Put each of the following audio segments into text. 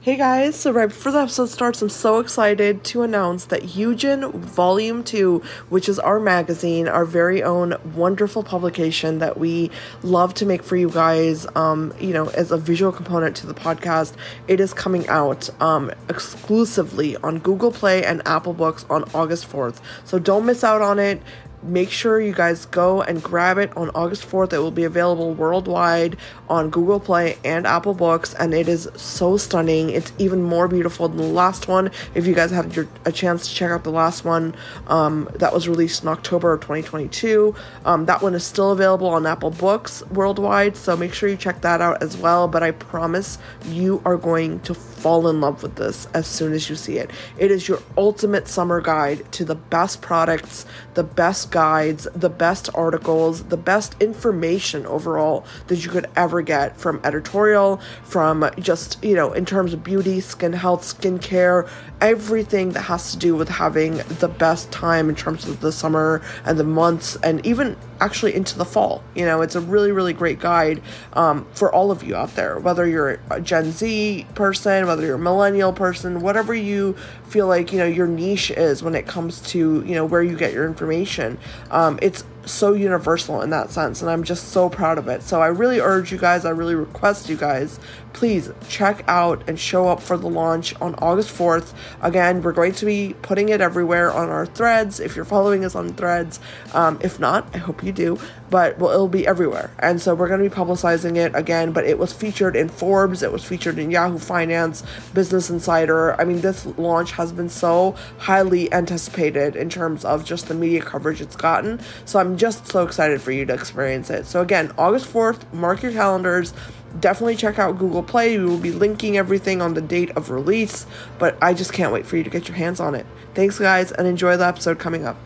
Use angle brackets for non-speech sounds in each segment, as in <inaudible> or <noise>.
Hey guys, so right before the episode starts, I'm so excited to announce that Eugen Volume 2, which is our magazine, our very own wonderful publication that we love to make for you guys, um, you know, as a visual component to the podcast, it is coming out um, exclusively on Google Play and Apple Books on August 4th. So don't miss out on it make sure you guys go and grab it on August 4th. It will be available worldwide on Google Play and Apple Books, and it is so stunning. It's even more beautiful than the last one. If you guys had your, a chance to check out the last one um, that was released in October of 2022, um, that one is still available on Apple Books worldwide, so make sure you check that out as well. But I promise you are going to fall in love with this as soon as you see it. It is your ultimate summer guide to the best products, the best guides, the best articles, the best information overall that you could ever get from editorial, from just, you know, in terms of beauty, skin health, skincare, everything that has to do with having the best time in terms of the summer and the months and even actually into the fall. You know, it's a really, really great guide um, for all of you out there, whether you're a Gen Z person, whether you're a millennial person, whatever you feel like, you know, your niche is when it comes to, you know, where you get your information. Um, it's so universal in that sense and i'm just so proud of it. So i really urge you guys i really request you guys please check out and show up for the launch on august 4th again we're going to be putting it everywhere on our threads. If you're following us on threads um, if not i hope you do but well, it'll be everywhere. And so we're going to be publicizing it again but it was featured in forbes it was featured in yahoo finance business insider. I mean this launch has been so highly anticipated in terms of just the media coverage it's gotten. So i'm just so excited for you to experience it. So, again, August 4th, mark your calendars. Definitely check out Google Play. We will be linking everything on the date of release, but I just can't wait for you to get your hands on it. Thanks, guys, and enjoy the episode coming up.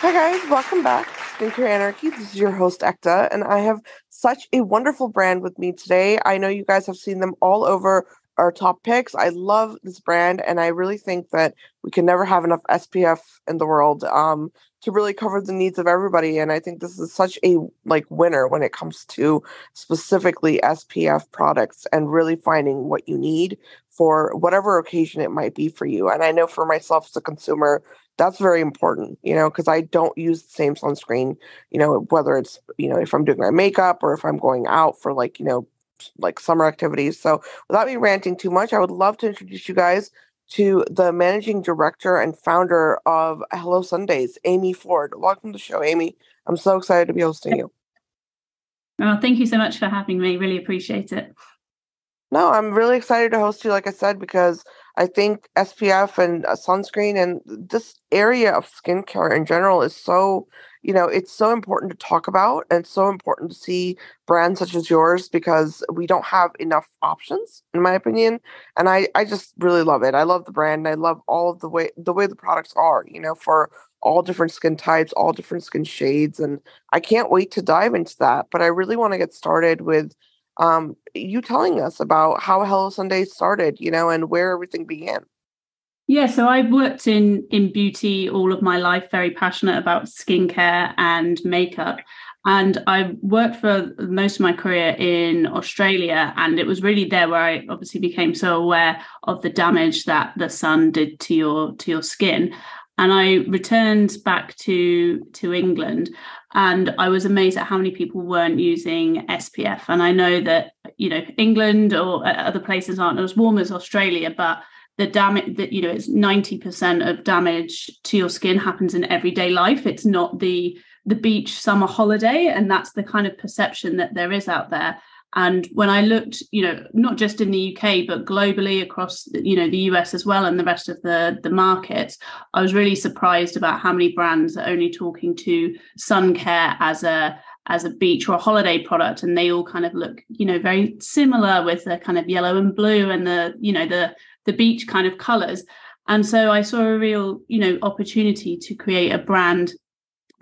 Hi, guys, welcome back. To Skincare Anarchy. This is your host, Ekta, and I have such a wonderful brand with me today. I know you guys have seen them all over our top picks. I love this brand, and I really think that we can never have enough SPF in the world um, to really cover the needs of everybody. And I think this is such a like winner when it comes to specifically SPF products and really finding what you need for whatever occasion it might be for you. And I know for myself as a consumer, that's very important, you know, because I don't use the same sunscreen, you know, whether it's, you know, if I'm doing my makeup or if I'm going out for like, you know, like summer activities. So without me ranting too much, I would love to introduce you guys to the managing director and founder of Hello Sundays, Amy Ford. Welcome to the show, Amy. I'm so excited to be hosting you. Well, thank you so much for having me. Really appreciate it. No, I'm really excited to host you, like I said, because I think SPF and uh, sunscreen and this area of skincare in general is so you know, it's so important to talk about and so important to see brands such as yours because we don't have enough options, in my opinion. And I, I just really love it. I love the brand. And I love all of the way the way the products are, you know, for all different skin types, all different skin shades. And I can't wait to dive into that. But I really want to get started with um, you telling us about how Hello Sunday started, you know, and where everything began. Yeah, so I've worked in in beauty all of my life, very passionate about skincare and makeup. And I worked for most of my career in Australia, and it was really there where I obviously became so aware of the damage that the sun did to your to your skin. And I returned back to to England, and I was amazed at how many people weren't using SPF. And I know that you know England or uh, other places aren't as warm as Australia, but the damage that you know it's 90% of damage to your skin happens in everyday life it's not the the beach summer holiday and that's the kind of perception that there is out there and when i looked you know not just in the uk but globally across you know the us as well and the rest of the the markets i was really surprised about how many brands are only talking to sun care as a as a beach or a holiday product. And they all kind of look you know very similar with the kind of yellow and blue and the you know the the beach kind of colors. And so i saw a real you know opportunity to create a brand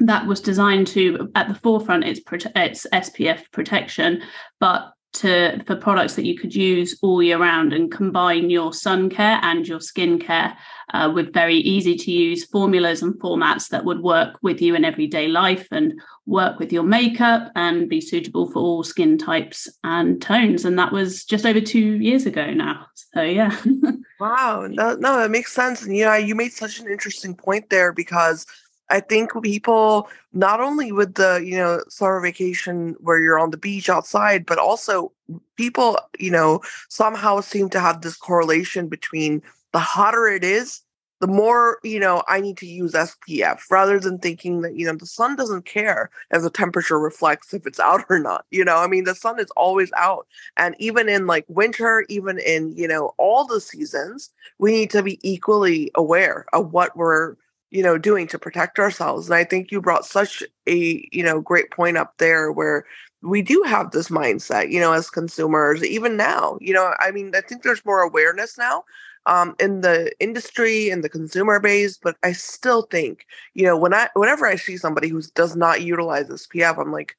that was designed to at the forefront its its spf protection but to for products that you could use all year round and combine your sun care and your skin care uh, with very easy to use formulas and formats that would work with you in everyday life and work with your makeup and be suitable for all skin types and tones. And that was just over two years ago now. So yeah. <laughs> wow. No, no, it makes sense. And yeah, you made such an interesting point there because I think people not only with the you know summer vacation where you're on the beach outside, but also people you know somehow seem to have this correlation between the hotter it is, the more you know I need to use SPF rather than thinking that you know the sun doesn't care if the temperature reflects if it's <laughs> out or not. You know, I mean the sun is always out, and even in like winter, even in you know all the seasons, we need to be equally aware of what we're you know doing to protect ourselves and i think you brought such a you know great point up there where we do have this mindset you know as consumers even now you know i mean i think there's more awareness now um, in the industry and the consumer base but i still think you know when i whenever i see somebody who does not utilize spf i'm like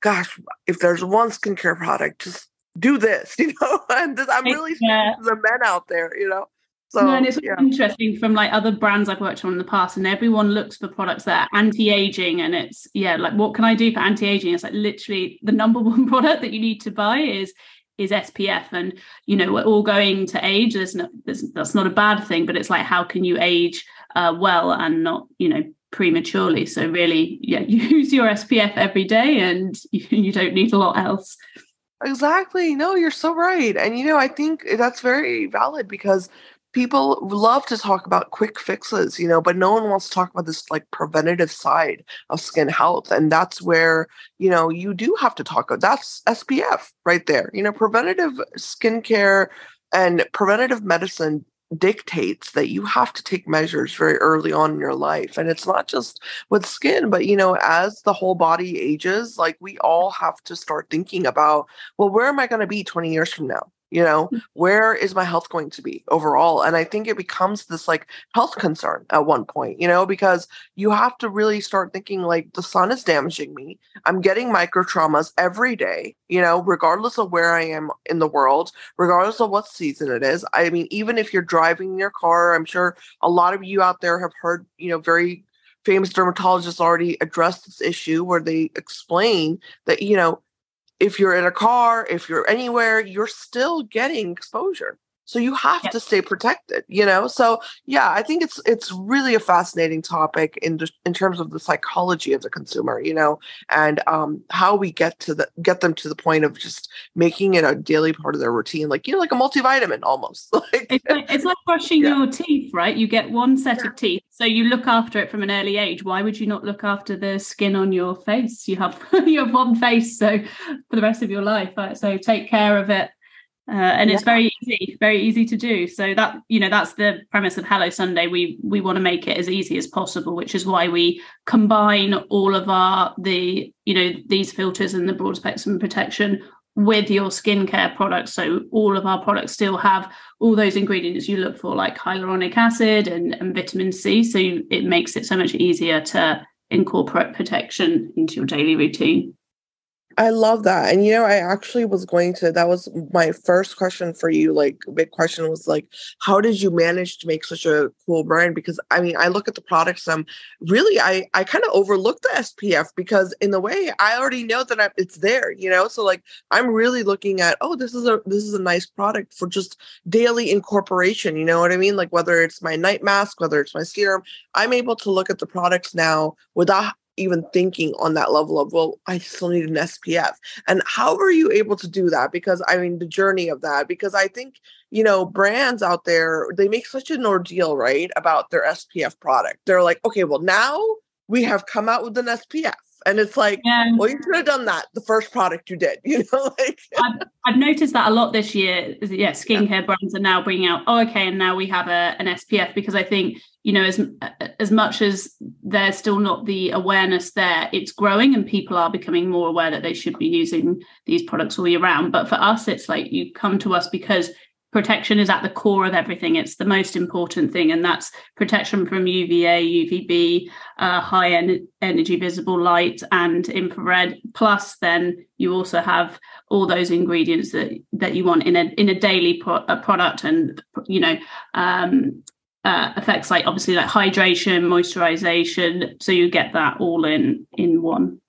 gosh if there's one skincare product just do this <laughs> you know and this, i'm really yeah. the men out there you know so, no, and it's yeah. interesting from like other brands I've worked on in the past, and everyone looks for products that are anti-aging, and it's yeah, like what can I do for anti-aging? It's like literally <laughs> the number one product that you need to buy is is SPF, and you know we're all going to age. There's no, there's, that's not a bad thing, but it's like how can you age uh, well and not you know prematurely? So really, yeah, <laughs> use your SPF every day, and you, <laughs> you don't need a lot else. Exactly. No, you're so right. And you know, I think that's very valid because people love to talk about quick fixes, you know, but no one wants to talk about this like preventative side of skin health. And that's where, you know, you do have to talk about that's SPF right there. You know, preventative skincare and preventative medicine dictates that you have to take measures very early on in your life and it's not just with skin but you know as the whole body ages like we all have to start thinking about well where am i going to be 20 years from now you know mm. where is my health going to be overall? And i think it becomes this like health concern at one point you know because you have to really start thinking like the sun is damaging me. I'm getting micro traumas every day you know regardless of where i am in the world regardless of what season it is. I mean even if you're driving your car i'm sure a lot of you out there have heard you know very famous dermatologists already addressed this issue where they explain that you know if you're in a car, if you're anywhere, you're still getting exposure. So you have to stay protected, you know? So yeah, I think it's it's really a fascinating topic in in terms of the psychology of the consumer, you know, and um, how we get to the get them to the point of just making it a daily part of their routine, like you know, like a multivitamin almost. <laughs> like, it's like it's like brushing yeah. your teeth, right? You get one set yeah. of teeth, so you look after it from an early age. Why would you not look after the skin on your face? You have <laughs> you have one face, so for the rest of your life, right? so take care of it uh, and yeah. it's very easy very easy to do so that you know that's the premise of hello sunday we we want to make it as easy as possible which is why we combine all of our the you know these filters and the broad spectrum protection with your skincare products so all of our products still have all those ingredients you look for like hyaluronic acid and, and vitamin c so it makes it so much easier to incorporate protection into your daily routine I love that. And you know, I actually was going to that was my first question for you. Like big question was like, how did you manage to make such a cool brand? Because I mean, I look at the products, I'm really I I kind of overlook the SPF because in the way I already know that I, it's there, you know? So like I'm really looking at, oh, this is a this is a nice product for just daily incorporation, you know what I mean? Like whether it's my night mask, whether it's my serum, I'm able to look at the products now without even thinking on that level of well i still need an spf and how are you able to do that? Because i mean the journey of that because i think you know brands out there they make such an ordeal right about their spf product. They're like okay well now we have come out with an spf and it's like yeah. well you should have done that the first product you did <laughs> you know like <laughs> I've, I've, noticed that a lot this year yeah skincare yeah. brands are now bringing out oh okay and now we have a, an spf because i think you know as as much as there's still not the awareness there it's growing and people are becoming more aware that they should be using these products all year round but for us it's like you come to us because protection is at the core of everything. It's the most important thing, and that's protection from UVA, UVB, uh, high en- energy visible light, and infrared. Plus, then you also have all those ingredients that that you want in a in a daily pro- a product, and you know. Um, uh, effects like obviously like hydration moisturization so you get that all in in one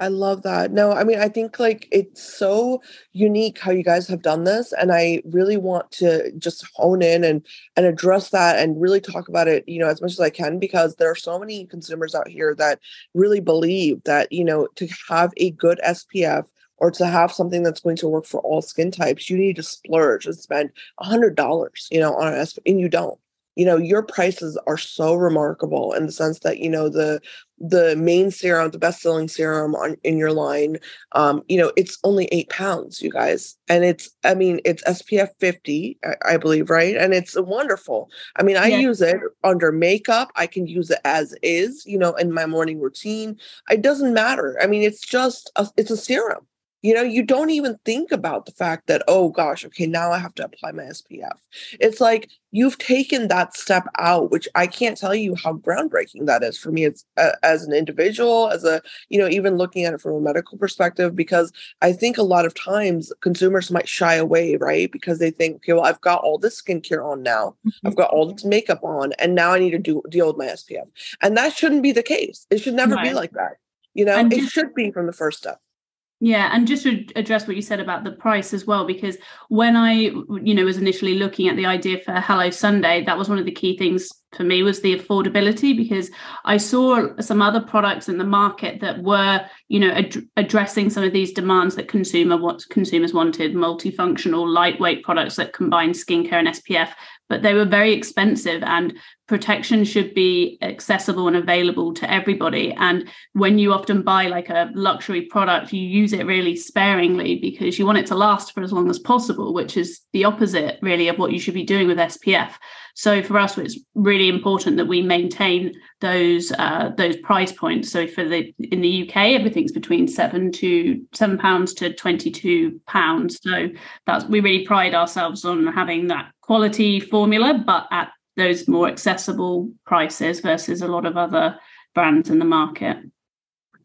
I love that. No, I mean, I think like it's so unique how you guys have done this. And I really want to just hone in and and address that and really talk about it, you know, as much as I can, because there are so many consumers out here that really believe that, you know, to have a good SPF or to have something that's going to work for all skin types, you need to splurge and spend a hundred dollars, you know, on an SPF, and you don't you know your prices are so remarkable in the sense that you know the the main serum the best selling serum on in your line um you know it's only eight pounds you guys. And it's i mean it's spf 50 i, I believe right? And it's wonderful. I mean i yeah. use it under makeup. I can use it as is you know in my morning routine. It doesn't matter. I mean it's just a, it's a serum you know, you don't even think about the fact that, oh gosh, okay, now I have to apply my SPF. It's like you've taken that step out, which I can't tell you how groundbreaking that is for me as, uh, as an individual, as a, you know, even looking at it from a medical perspective, because I think a lot of times consumers might shy away, right? Because they think, okay, well, I've got all this skincare on now, mm-hmm. I've got all this makeup on, and now I need to do deal with my SPF. And that shouldn't be the case. It should never right. be like that. You know, and it should be from the first step. Yeah, and just to address what you said about the price as well, because when I, you know, was initially looking at the idea for Hello Sunday, that was one of the key things for me was the affordability because I saw some other products in the market that were, you know, ad- addressing some of these demands that consumer what consumers wanted, multifunctional, lightweight products that combine skincare and SPF, but they were very expensive and protection should be accessible and available to everybody. And when you often buy like a luxury product you use it really sparingly because you want it to last for as long as possible which is the opposite really of what you should be doing with SPF so for us it's really important that we maintain those uh, those price points so for the in the UK everything's between 7 to 7 pounds to 22 pounds so that's we really pride ourselves on having that quality formula but at those more accessible prices versus a lot of other brands in the market.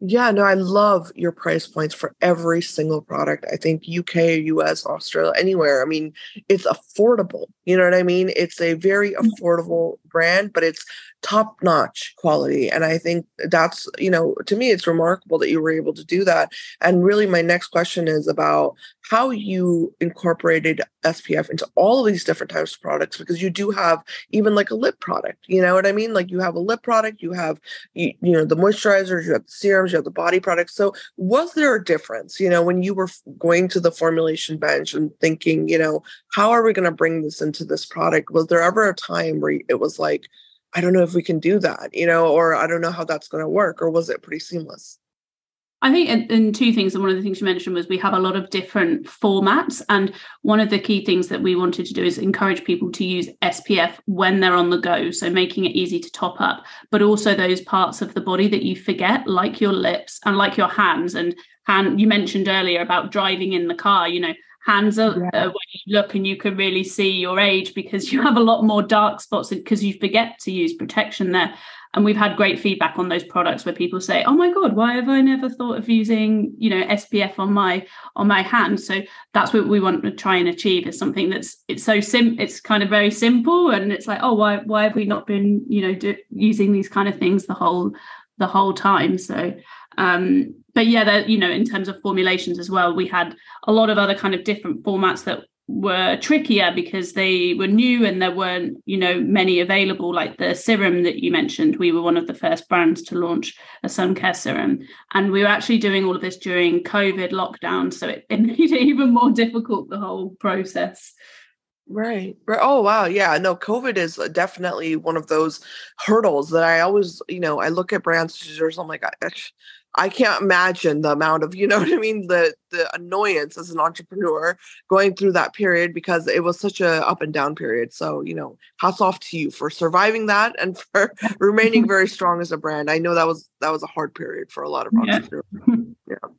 Yeah, no, I love your price points for every single product. I think UK, US, Australia, anywhere. I mean, it's affordable. You know what I mean? It's a very mm. affordable brand, but it's top notch quality. And I think that's, you know, to me, it's remarkable that you were able to do that. And really, my next question is about how you incorporated SPF into all of these different types of products because you do have even like a lip product. You know what I mean? Like you have a lip product, you have, you, you know, the moisturizers, you have the serums, you have the body products. So, was there a difference, you know, when you were going to the formulation bench and thinking, you know, how are we going to bring this into this product? Was there ever a time where it was like, I don't know if we can do that, you know, or I don't know how that's going to work, or was it pretty seamless? I think, and, two things, and one of the things you mentioned was we have a lot of different formats. And one of the key things that we wanted to do is encourage people to use SPF when they're on the go. So making it easy to top up, but also those parts of the body that you forget, like your lips and like your hands. And hand, you mentioned earlier about driving in the car, you know, hands up yeah. uh, when you look and you can really see your age because <laughs> you have a lot more dark spots because you forget to use protection there. And we've had great feedback on those products where people say oh my god why have i never thought of using you know spf on my on my hand? So that's what we want to try and achieve is something that's it's so sim it's kind of very simple and it's like oh why why have we not been you know do, using these kind of things the whole the whole time? So um but yeah, that you know, in terms of formulations as well, we had a lot of other kind of different formats that were trickier because they were new and there weren't, you know, many available. Like the serum that you mentioned, we were one of the first brands to launch a sun care serum, and we were actually doing all of this during COVID lockdown, so it, <laughs> it made it even more difficult the whole process. Right. Right. Oh wow. Yeah. No, COVID is definitely one of those hurdles that I always, you know, I look at brands something like, I can't imagine the amount of, you know <laughs> what I mean, the the annoyance as an entrepreneur going through that period because it was such a up and down period. So, you know, hats off to you for surviving that and <laughs> for remaining <laughs> very strong as a brand. I know that was that was a hard period for a lot of entrepreneurs. Yeah. yeah.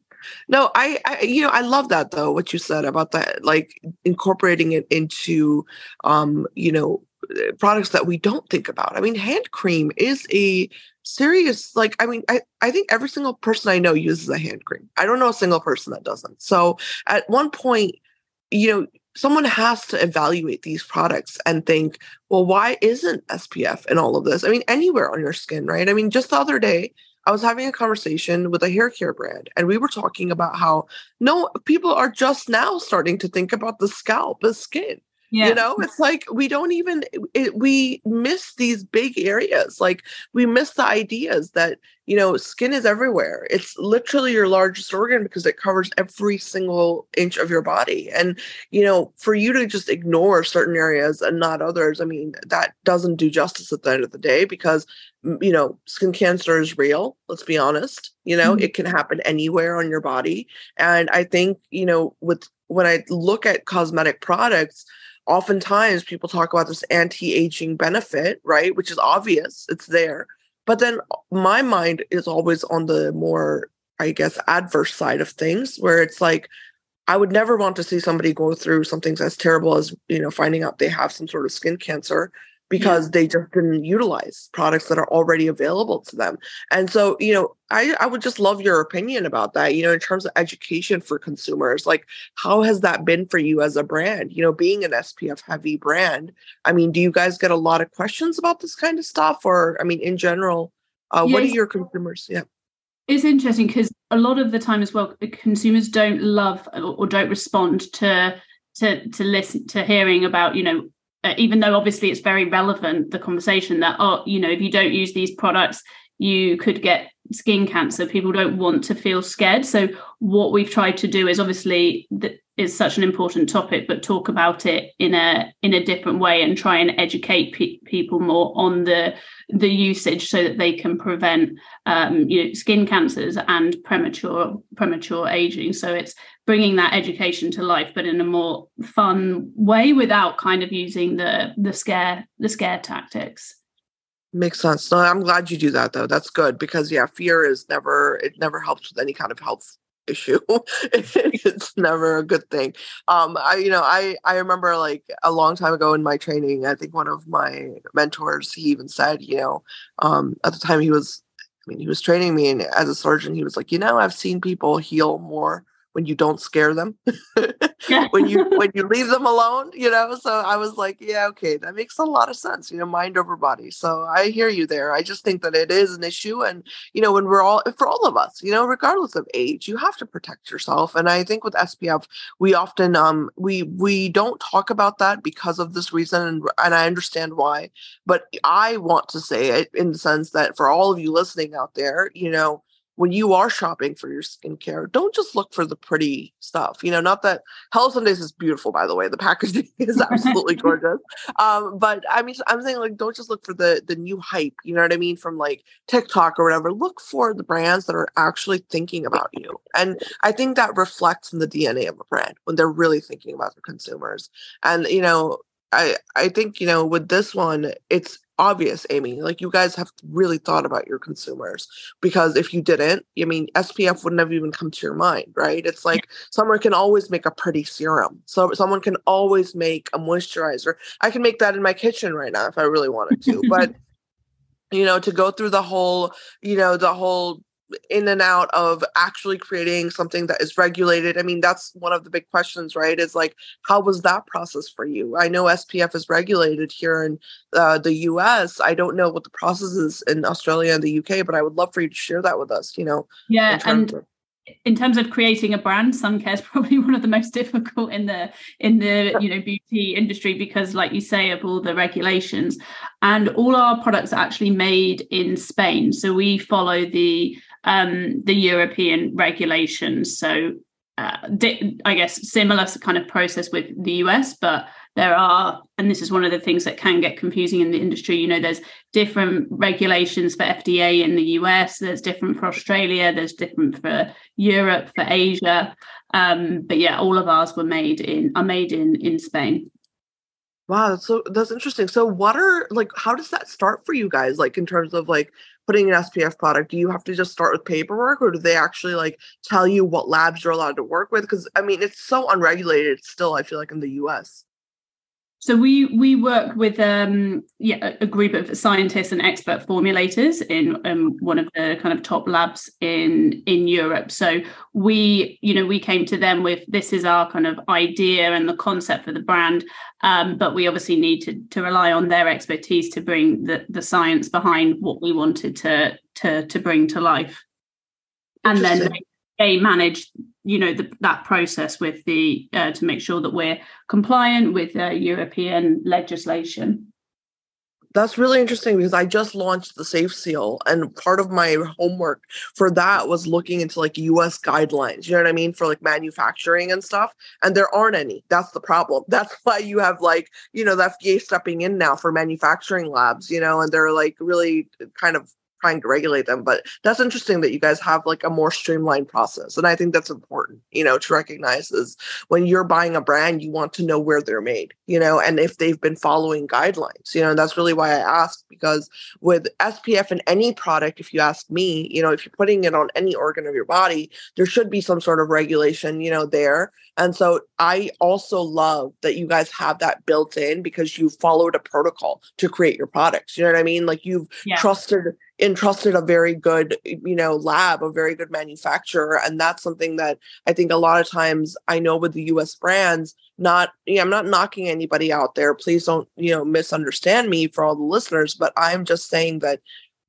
No, I, I, you know, I love that though. What you said about that, like incorporating it into, um, you know, products that we don't think about. I mean, hand cream is a serious like i mean I, I think every single person i know uses a hand cream. I don't know a single person that doesn't. So at one point you know someone has to evaluate these products and think well why isn't spf in all of this? I mean anywhere on your skin right? I mean just the other day i was having a conversation with a hair care brand and we were talking about how no people are just now starting to think about the scalp as skin yeah. You know, it's like we don't even it, we miss these big areas. Like we miss the ideas that, you know, skin is everywhere. It's literally your largest organ because it covers every single inch of your body. And, you know, for you to just ignore certain areas and not others, I mean, that doesn't do justice at the end of the day because you know, skin cancer is real. Let's be honest. You know, mm-hmm. it can happen anywhere on your body. And I think, you know, with when I look at cosmetic products, oftentimes people talk about this anti-aging benefit right which is obvious it's there. But then uh, my mind is always on the more i guess adverse side of things where it's like i would never want to see somebody go through something as terrible as you know finding out they have some sort of skin cancer because yeah. they just didn't utilize products that are already available to them. And so, you know, I, I would just love your opinion about that, you know, in terms of education for consumers. Like, how has that been for you as a brand? You know, being an SPF heavy brand, I mean, do you guys get a lot of questions about this kind of stuff? Or, I mean, in general, uh, yes. what are your consumers? Yeah. It's interesting because a lot of the time as well, consumers don't love or don't respond to to to listen to hearing about you know uh, even though obviously it's very relevant the conversation that oh you know if you don't use these products you could get skin cancer. People don't want to feel scared. So what we've tried to do is obviously is such an important topic but talk about it in a in a different way and try and educate pe- people more on the the usage so that they can prevent um, you know skin cancers and premature premature aging. So it's bringing that education to life but in a more fun way without kind of using the the scare the scare tactics. Makes sense. No i'm glad you do that though. That's good because yeah fear is never it never helps with any kind of health <laughs> issue. It's never a good thing. Um i you know i i remember like a long time ago in my training i think one of my mentors he even said you know um at the time he was i mean he was training me and as a surgeon he was like you know i've seen people heal more when you don't scare them <laughs> when you <laughs> when you leave them alone you know? So i was like yeah okay that makes a lot of sense you know mind over body. So i hear you there i just think that it is an issue and you know when we're all for all of us you know regardless of age you have to protect yourself and i think with spf we often um we we don't talk about that because of this reason and, and i understand why but i want to say it in the sense that for all of you listening out there you know when you are shopping for your skincare, don't just look for the pretty stuff. You know, not that Hello Sundays is beautiful, by the way. The packaging <laughs> is absolutely <laughs> gorgeous. Um, but I mean, I'm saying like, don't just look for the the new hype. You know what I mean? From like TikTok or whatever. Look for the brands that are actually thinking about you, and I think that reflects in the DNA of a brand when they're really thinking about their consumers. And you know, I I think you know with this one, it's obvious, Amy. Like you guys have really thought about your consumers because if you didn't, I mean, SPF wouldn't have even come to your mind, right? It's like someone can always make a pretty serum. So someone can always make a moisturizer. I can make that in my kitchen right now if I really wanted to. but <laughs> you know, to go through the whole, you know, the whole in and out of actually creating something that is regulated? I mean, that's one of the big questions, right? Is like, how was that process for you? I know SPF is regulated here in uh, the US. I don't know what the process is in Australia and the UK, but I would love for you to share that with us, you know? Yeah. And of- in terms of creating a brand sun care is <laughs> probably one of the most difficult in the in the you know beauty industry because like you say of all the regulations and all our products are actually made in spain so we follow the um, the European regulations. So, uh, I guess similar kind of process with the US, but there are, and this is one of the things that can get confusing in the industry. You know, there's different regulations for FDA in the US, there's different for Australia, there's different for Europe, for Asia. Um, but yeah, all of ours were made in are made in in Spain. Wow, that's so that's interesting. So what are like how does that start for you guys like in terms of like putting an SPF product? Do you have to just start with paperwork or do they actually like tell you what labs you're allowed to work with cuz I mean it's so unregulated still I feel like in the US. So we we work with um, yeah a group of scientists and expert formulators in um, one of the kind of top labs in in Europe. So we you know we came to them with this is our kind of idea and the concept for the brand, um, but we obviously need to to rely on their expertise to bring the the science behind what we wanted to to to bring to life, and then they, they manage you know the, that process with the uh, to make sure that we're compliant with uh, European legislation. That's really interesting because I just launched the Safe Seal, and part of my homework for that was looking into like US guidelines. You know what I mean for like manufacturing and stuff, and there aren't any. That's the problem. <laughs> That's why you have like you know the FDA stepping in now for manufacturing labs. You know, and they're like really kind of trying to regulate them. But that's interesting that you guys have like a more streamlined process. And I think that's important, you know, to recognize is when you're buying a brand, you want to know where they're made, you know, and if they've been following guidelines, you know, and that's really why I asked because with SPF in any product, if you ask me, you know, if you're putting it on any organ of your body, there should be some sort of regulation, you know, there. And so I also love that you guys have that built in because you followed a protocol to create your products. You know what I mean? Like you've yeah. trusted entrusted a very good you know lab a very good manufacturer and that's something that i think a lot of times i know with the us brands not yeah, i'm not knocking anybody out there please don't you know misunderstand me for all the listeners but i'm just saying that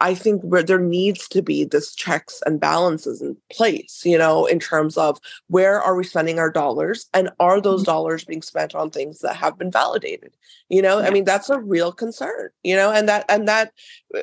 I think where there needs to be this checks and balances in place, you know, in terms of where are we spending our dollars and are those mm-hmm. dollars being spent on things that have been validated? You know, yeah. I mean, that's a real concern, you know, and that, and that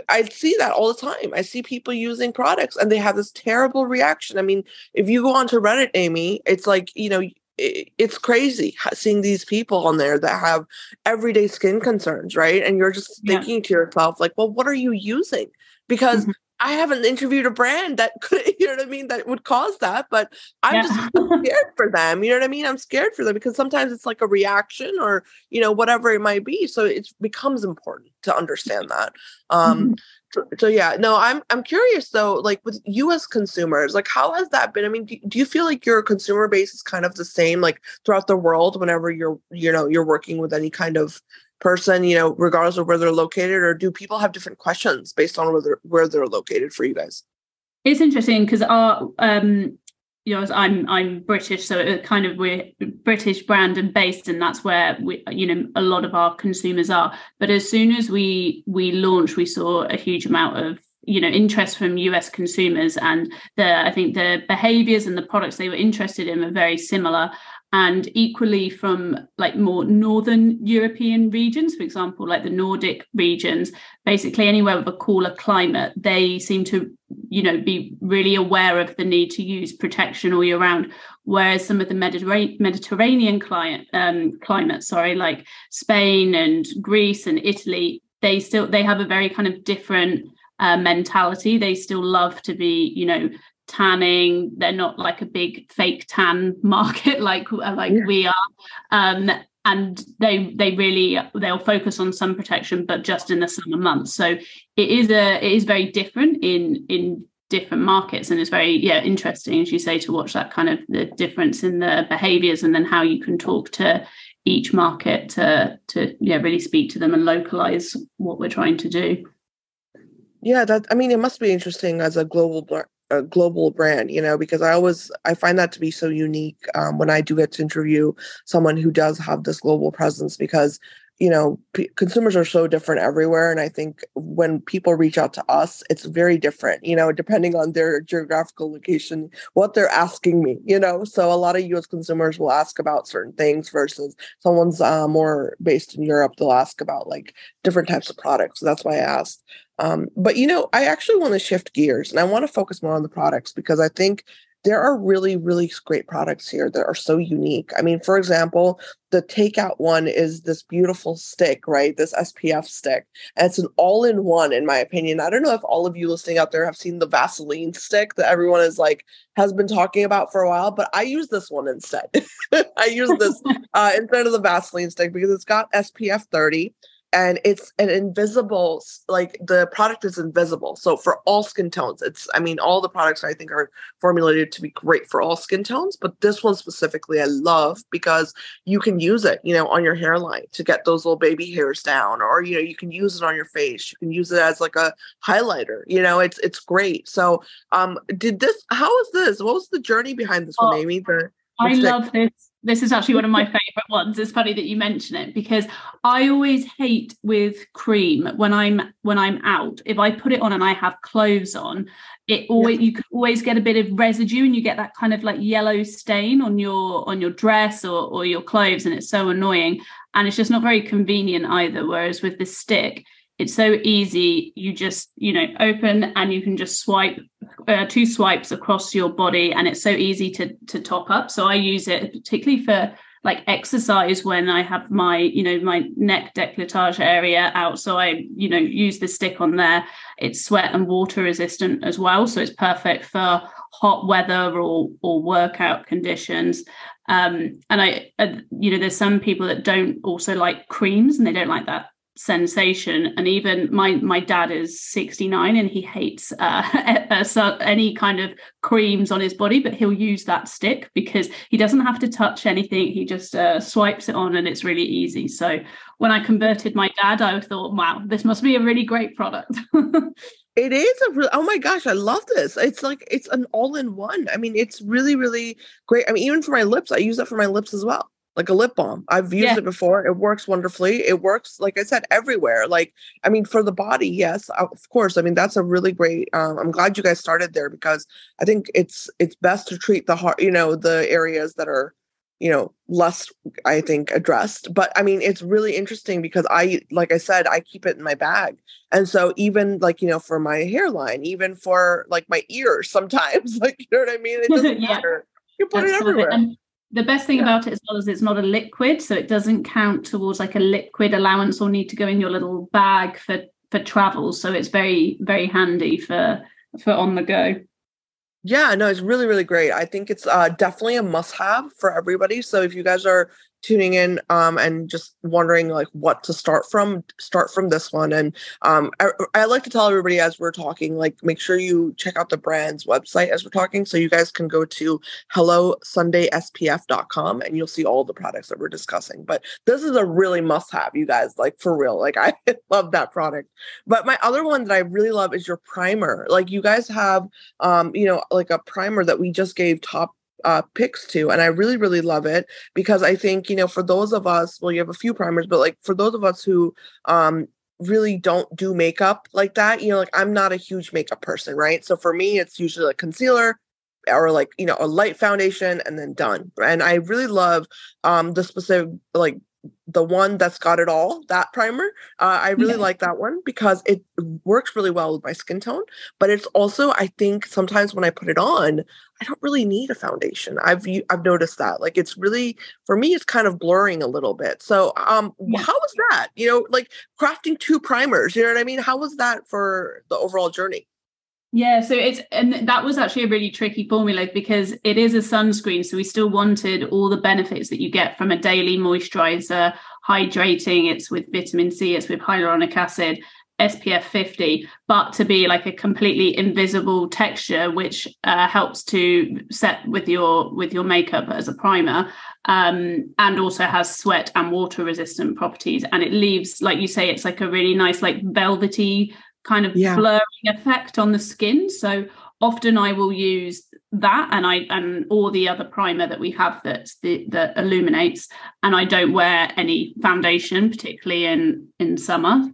I see that all the time. I see people using products and they have this terrible reaction. I mean, if you go onto Reddit, Amy, it's like, you know, it's crazy seeing these people on there that have everyday skin concerns, right? And you're just thinking yeah. to yourself, like, well, what are you using? Because mm-hmm. I haven't interviewed a brand that could, <laughs> you know what I mean, that would cause that, but I'm yeah. just <laughs> scared for them. You know what I mean? I'm scared for them because sometimes it's like a reaction or, you know, whatever it might be. So it becomes important to understand that. Um, mm-hmm. so, so, yeah, no, I'm I'm curious though, like with US consumers, like how has that been? I mean, do, do you feel like your consumer base is kind of the same like throughout the world whenever you're, you know, you're working with any kind of person, you know, regardless of where they're located, or do people have different questions based on where they're, where they're located for you guys? It's interesting because our um you know i'm i'm british so it kind of we're british brand and based and that's where we you know a lot of our consumers are but as soon as we we launched we saw a huge amount of you know interest from us consumers and the i think the behaviors and the products they were interested in were very similar and equally from like more northern european regions for example like the nordic regions basically anywhere with a cooler climate they seem to you know be really aware of the need to use protection all year round. Whereas some of the Mediterranean, mediterranean climate um, climate sorry like spain and greece and italy they still they have a very kind of different uh, mentality. They still love to be you know tanning. They're not like a big fake tan <laughs> market like uh, like yeah. we are. Um, and they they really they'll focus on sun protection but just in the summer months. So it is a it is very different in in different markets and it's very yeah interesting as you say to watch that kind of the difference in the behaviors and then how you can talk to each market to to yeah really speak to them and localize what we're trying to do. Yeah that i mean it must be interesting as a global a global brand you know because i always i find that to be so unique um, when i do get to interview someone who does have this global presence because you know p- consumers are so different everywhere and i think when people reach out to us it's very different you know depending on their geographical location what they're asking me you know? So a lot of us consumers will ask about certain things versus someone's uh, more based in europe they'll ask about like different types of products so that's why i asked um, but you know, I actually want to shift gears and I want to focus more on the products because I think there are really, really great products here that are so unique. I mean, for example, the takeout one is this beautiful stick, right? This SPF stick. And it's an all in one, in my opinion. I don't know if all of you listening out there have seen the Vaseline stick that everyone is like, has been talking about for a while, but I use this one instead. <laughs> I use this <laughs> uh, instead of the Vaseline stick because it's got SPF 30 and it's an invisible like the product is invisible so for all skin tones it's i mean all the products i think are formulated to be great for all skin tones but this one specifically i love because you can use it you know on your hairline to get those little baby hairs down or you know you can use it on your face you can use it as like a highlighter you know it's it's great. So um did this how is this? What was the journey behind this oh, one amy the, the i love this. This is actually one of my favorite ones. It's funny that you mention it because i always hate with cream when i'm when i'm out. If i put it on and i have clothes on it always yeah. you can always get a bit of residue and you get that kind of like yellow stain on your on your dress or, or your clothes and it's so annoying and it's just not very convenient either. Whereas with the stick it's so easy. You just you know open and you can just swipe uh, two swipes across your body and it's so easy to to top up. So i use it particularly for like exercise when i have my you know my neck decolletage area out. So i you know use the stick on there. It's sweat and water resistant as well. So it's perfect for hot weather or or workout conditions. Um and i uh, you know there's some people that don't also like creams and they don't like that sensation and even my my dad is 69 and he hates uh, <laughs> any kind of creams on his body but he'll use that stick because he doesn't have to touch anything he just uh, swipes it on and it's really easy so when i converted my dad i thought wow this must be a really great product <laughs> It is a real, oh my gosh, I love this. It's like it's an all in one. I mean, it's really, really great. I mean, even for my lips, I use it for my lips as well like a lip balm. I've used yeah. it before. It works wonderfully. It works, like I said, everywhere. Like, I mean, for the body, yes, of course. I mean, that's a really great. Um, I'm glad you guys started there because I think it's it's best to treat the heart, you know, the areas that are, you know, less, I think, addressed. But I mean, it's really interesting because I, like I said, I keep it in my bag, and so even like you know, for my hairline, even for like my ears, sometimes, <laughs> like you know what I mean. It <laughs> doesn't yeah. matter. You put that's it everywhere. And- the best thing yeah. about it as well is it's not a liquid, so it doesn't count towards like a liquid allowance or need to go in your little bag for for travel. So it's very very handy for for on the go. Yeah, no, it's really really great. I think it's uh, definitely a must have for everybody. So if you guys are tuning in um, and just wondering like what to start from start from this one. And um, I, I, like to tell everybody as we're talking like make sure you check out the brand's website as we're talking so you guys can go to hello sunday spf.com and you'll see all the products that we're discussing. But this is a really must have you guys like for real like <laughs> i love that product. But my other one that i really love is your primer. Like you guys have um you know like a primer that we just gave top uh, picks to. And I really, really love it because I think, you know, for those of us, well, you have a few primers, but like for those of us who um, really don't do makeup like that, you know, like I'm not a huge makeup person, right? So for me, it's usually like concealer, or like you know a light foundation and then done and i really love um the specific like the one that's got it all that primer uh, i really yeah. like that one because it works really well with my skin tone but it's also i think sometimes when i put it on i don't really need a foundation. I've i've noticed that like it's really for me it's kind of blurring a little bit. So um yeah. how was that? You know like crafting two primers you know what i mean? How was that for the overall journey yeah, so it's and that was actually a really tricky formula because it is a sunscreen. So we still wanted all the benefits that you get from a daily moisturizer, hydrating, it's with vitamin C, it's with hyaluronic acid, SPF 50, but to be like a completely invisible texture, which uh, helps to set with your with your makeup as a primer, um, and also has sweat and water resistant properties. And it leaves, like you say, it's like a really nice, like velvety kind of yeah. blurring effect on the skin. So often I will use that and I and all the other primer that we have that's the that illuminates and I don't wear any foundation, particularly in in summer.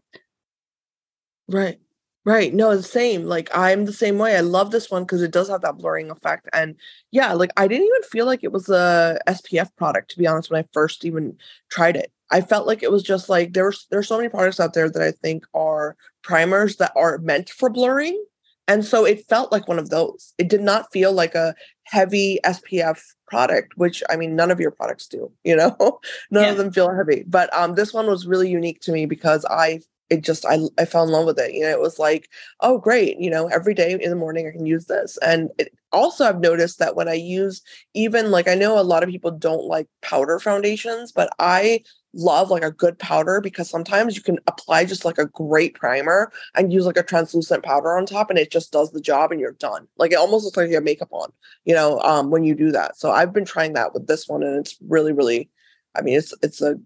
Right. Right. No, the same. Like I'm the same way. I love this one because it does have that blurring effect. And yeah, like I didn't even feel like it was a SPF product, to be honest, when I first even tried it. I felt like it was just like there's there's so many products out there that I think are primers that are meant for blurring And so it felt like one of those. It did not feel like a heavy SPF product, which I mean, none of your products do, you know, <laughs> none yeah. of them feel heavy. But um, this one was really unique to me because I it just I I fell in love with it. You know, it was like, oh great, you know, every day in the morning I can use this. And it, also I've noticed that when I use even like I know a lot of people don't like powder foundations, but I love like a good powder because sometimes you can apply just like a great primer and use like a translucent powder on top and it just does the job and you're done. Like it almost looks like you have makeup on, you know, um when you do that. So I've been trying that with this one and it's really, really I mean it's it's a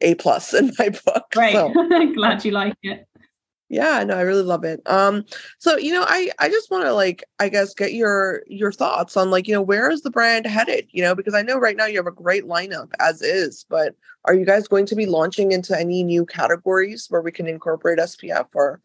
a plus <laughs> in my book. Right. So. <laughs> Glad you like it. Yeah, no, I really love it. Um, so you know, I I just want to like, I guess, get your your thoughts on like, you know, where is the brand headed? You know, because I know right now you have a great lineup as is, but are you guys going to be launching into any new categories where we can incorporate SPF or?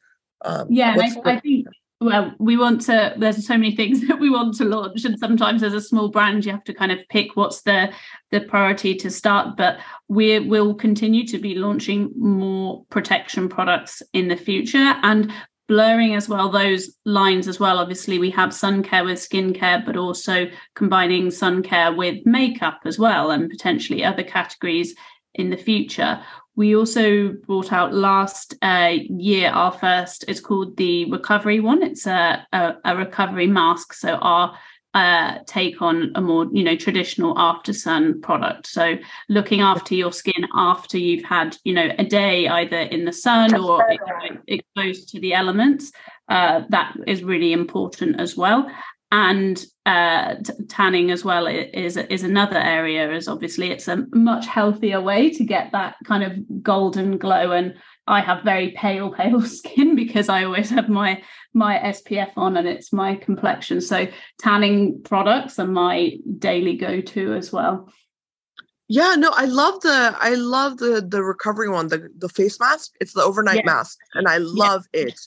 Um, yeah, I, I think well we want to there's so many things <laughs> that we want to launch and sometimes as a small brand you have to kind of pick what's the the priority to start but we will continue to be launching more protection products in the future and blurring as well those lines as well. Obviously we have sun care with skincare but also combining sun care with makeup as well and potentially other categories in the future we also brought out last uh, year our first. It's called the recovery one. It's a a, a recovery mask. So our uh, take on a more you know traditional after sun product. So looking after your skin after you've had you know a day either in the sun or exposed to the elements. Uh, that is really important as well and uh, t- tanning as well is is another area as obviously it's a much healthier way to get that kind of golden glow. And I have very pale <laughs> pale skin because I always have my my SPF on and it's my complexion. So tanning products are my daily go-to as well. Yeah no I love the I love the the recovery one the the face mask. It's the overnight yeah. mask and I love yeah. it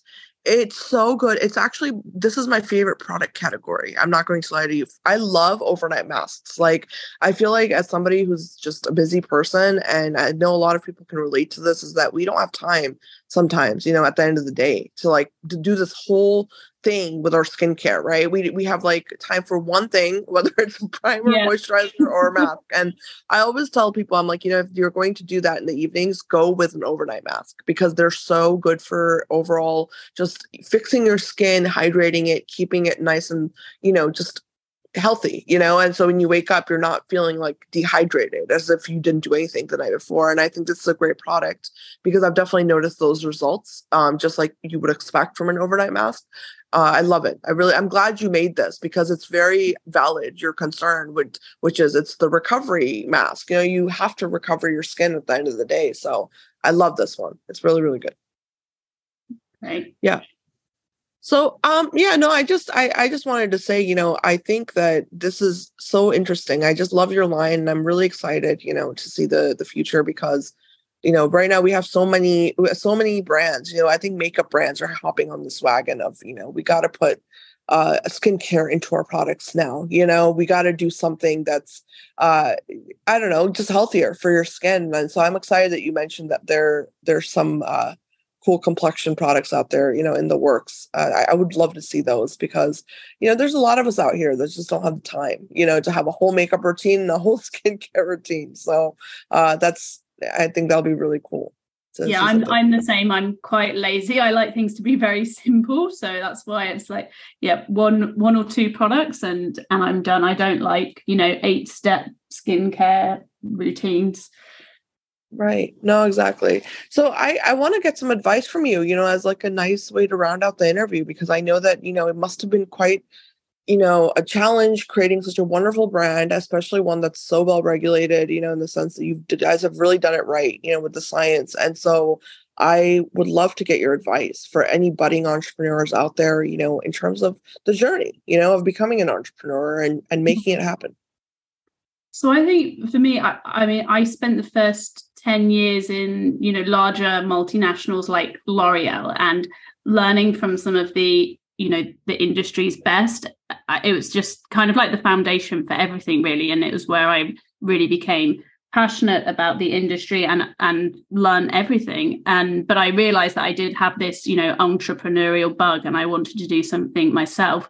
it's so good. It's actually this is my favorite product category. I'm not going to lie to you. I love overnight masks. Like I feel like as somebody who's just a busy person and I know a lot of people can relate to this is that we don't have time sometimes, you know, at the end of the day to like to do this whole thing with our skincare, right? We we have like time for one thing, <laughs> whether it's a primer, yeah. moisturizer, or a <laughs> mask. And I always tell people, I'm like, you know, if you're going to do that in the evenings, go with an overnight mask because they're so good for overall just fixing your skin, hydrating it, keeping it nice and, you know, just healthy, you know? And so when you wake up, you're not feeling like dehydrated as if you didn't do anything the night before. And I think this is a great product because I've definitely noticed those results, um, just like you would expect from an overnight mask. Uh, I love it. I really, I'm glad you made this because it's very valid. Your concern, which which is it's the recovery mask. You know, you have to recover your skin at the end of the day. So I love this one. It's really, really good. Right. Yeah. So um yeah, no, I just I I just wanted to say, you know, I think that this is so interesting. I just love your line and I'm really excited, you know, to see the the future because you know, right now we have so many so many brands, you know, I think makeup brands are hopping on this wagon of, you know, we got to put uh skincare into our products now. You know, we got to do something that's uh I don't know, just healthier for your skin. And so I'm excited that you mentioned that there there's some uh cool complexion products out there, you know, in the works. Uh, I, I, would love to see those because, you know, there's a lot of us out here that just don't have the time, you know, to have a whole makeup routine and a whole <laughs> skincare routine. So uh, that's, I think that'll be really cool. yeah, I'm I'm the same. I'm quite lazy. I like things to be very <laughs> simple, so that's why it's like yeah, one one or two products and and I'm done. I don't like you know eight step skincare routines. Right. No, exactly. So I I want to get some advice from you, you know, as like a nice way to round out the interview because I know that, you know, it must have been quite you know, a challenge creating such a wonderful brand, especially one that's so well regulated, you know, in the sense that you guys have really done it right, you know, with the science. And so I would love to get your advice for any budding entrepreneurs out there, you know, in terms of the journey, you know, of becoming an entrepreneur and, and mm-hmm. making it happen. So I think for me, I, I mean, I spent the first 10 years in you know larger multinationals like l'oreal and learning from some of the you know the industry's best. It was just kind of like the foundation for everything really and it was where i really became passionate about the industry and and learn everything. And but i realized that i did have this you know entrepreneurial bug and i wanted to do something myself.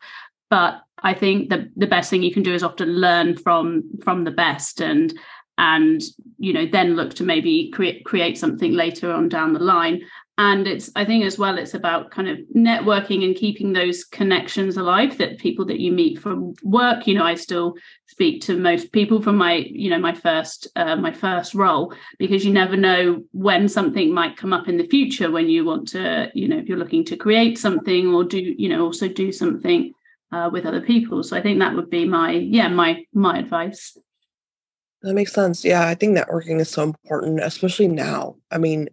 But i think the the best thing you can do is often learn from from the best and and you know then look to maybe create create something later on down the line and it's i think as well it's about kind of networking and keeping those connections alive that people that you meet from work. You know i still speak to most people from my you know my first uh, my first role because you never know when something might come up in the future when you want to you know if you're looking to create something or do you know also do something uh, with other people. So i think that would be my yeah my my advice. That makes sense. Yeah i think networking is so important especially now. I mean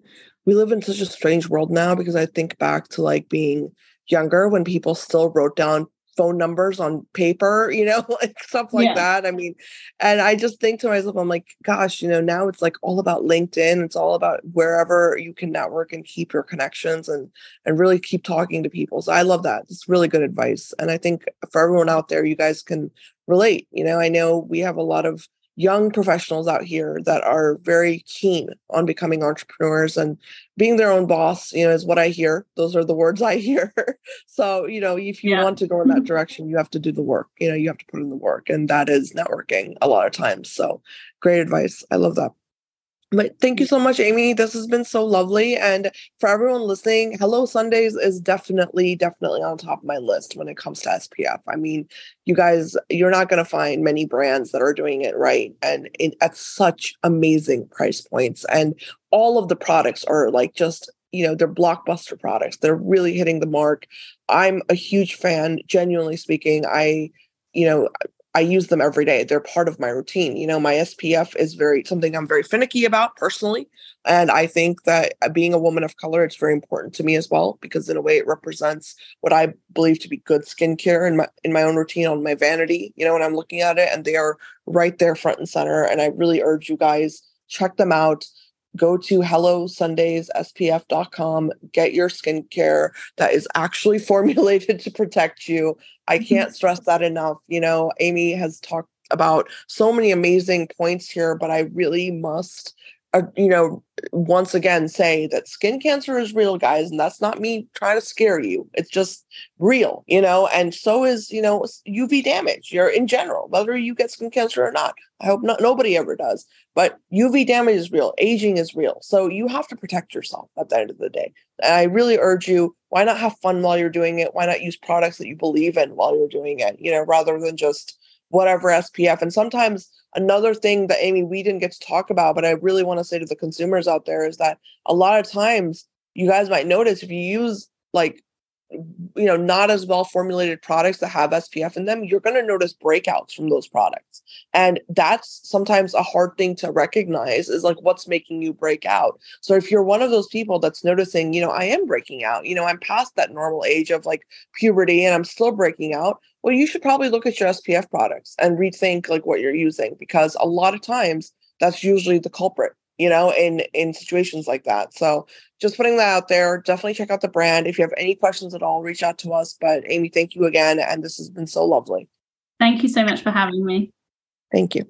we live in such a strange world now because I think back to like being younger when people still wrote down phone numbers on paper, <laughs> you know, like stuff like yeah. that. I mean, and I just think to myself, I'm like, gosh, you know, now it's like all about LinkedIn. It's all about wherever you can network and keep your connections and and really keep talking to people. So I love that. It's really good advice. And I think for everyone out there, you guys can relate. You know, I know we have a lot of young professionals out here that are very keen on becoming entrepreneurs and being their own boss you know is what i hear. Those are the words i <laughs> hear. So you know if you yeah. want to go in that <laughs> direction you have to do the work. You know you have to put in the work and that is networking a lot of times. So great advice. I love that but thank you so much, Amy. This has been so lovely. And for everyone listening, Hello Sundays is definitely, definitely on top of my list when it comes to SPF. I mean, you guys, you're not going to find many brands that are doing it right and in, at such amazing price points. And all of the products are like just, you know, they're blockbuster products. They're really hitting the mark. I'm a huge fan, genuinely speaking. I, you know, I use them every day. They're part of my routine. You know, my SPF is very something I'm very finicky about personally. And I think that uh, being a woman of color, it's very important to me as well, because in a way it represents what I believe to be good skincare in my in my own routine on my vanity, you know, when I'm looking at it. And they are right there front and center. And I really urge you guys, check them out go to hello sundays spf.com get your skincare that is actually <laughs> formulated to protect you i mm-hmm. can't stress that enough you know amy has talked about so many amazing points here but i really must uh, you know, once again say that skin cancer is real, guys, and that's not me trying to scare you. It's just real, you know, and so is, you know, UV damage. You're in general, whether you get skin cancer or not. I hope not, nobody ever does, but UV damage is real. Aging is real. So you have to protect yourself at the end of the day. And I really urge you, why not have fun while you're doing it? Why not use products that you believe in while you're doing it, you know, rather than just whatever SPF. And sometimes another thing that Amy we didn't get to talk about, but I really want to say to the consumers out there is that a lot of times you guys might notice if you use like you know not as well formulated products that have spf in them you're going to notice breakouts from those products and that's sometimes a hard thing to recognize is like what's making you break out so if you're one of those people that's noticing you know i am breaking out you know i'm past that normal age of like puberty and i'm still breaking out well you should probably look at your spf products and rethink like what you're using because a lot of times that's usually the culprit you know in in situations like that. So just putting that out there definitely check out the brand. If you have any questions at all reach out to us. But amy thank you again and this has been so lovely. Thank you so much for having me. Thank you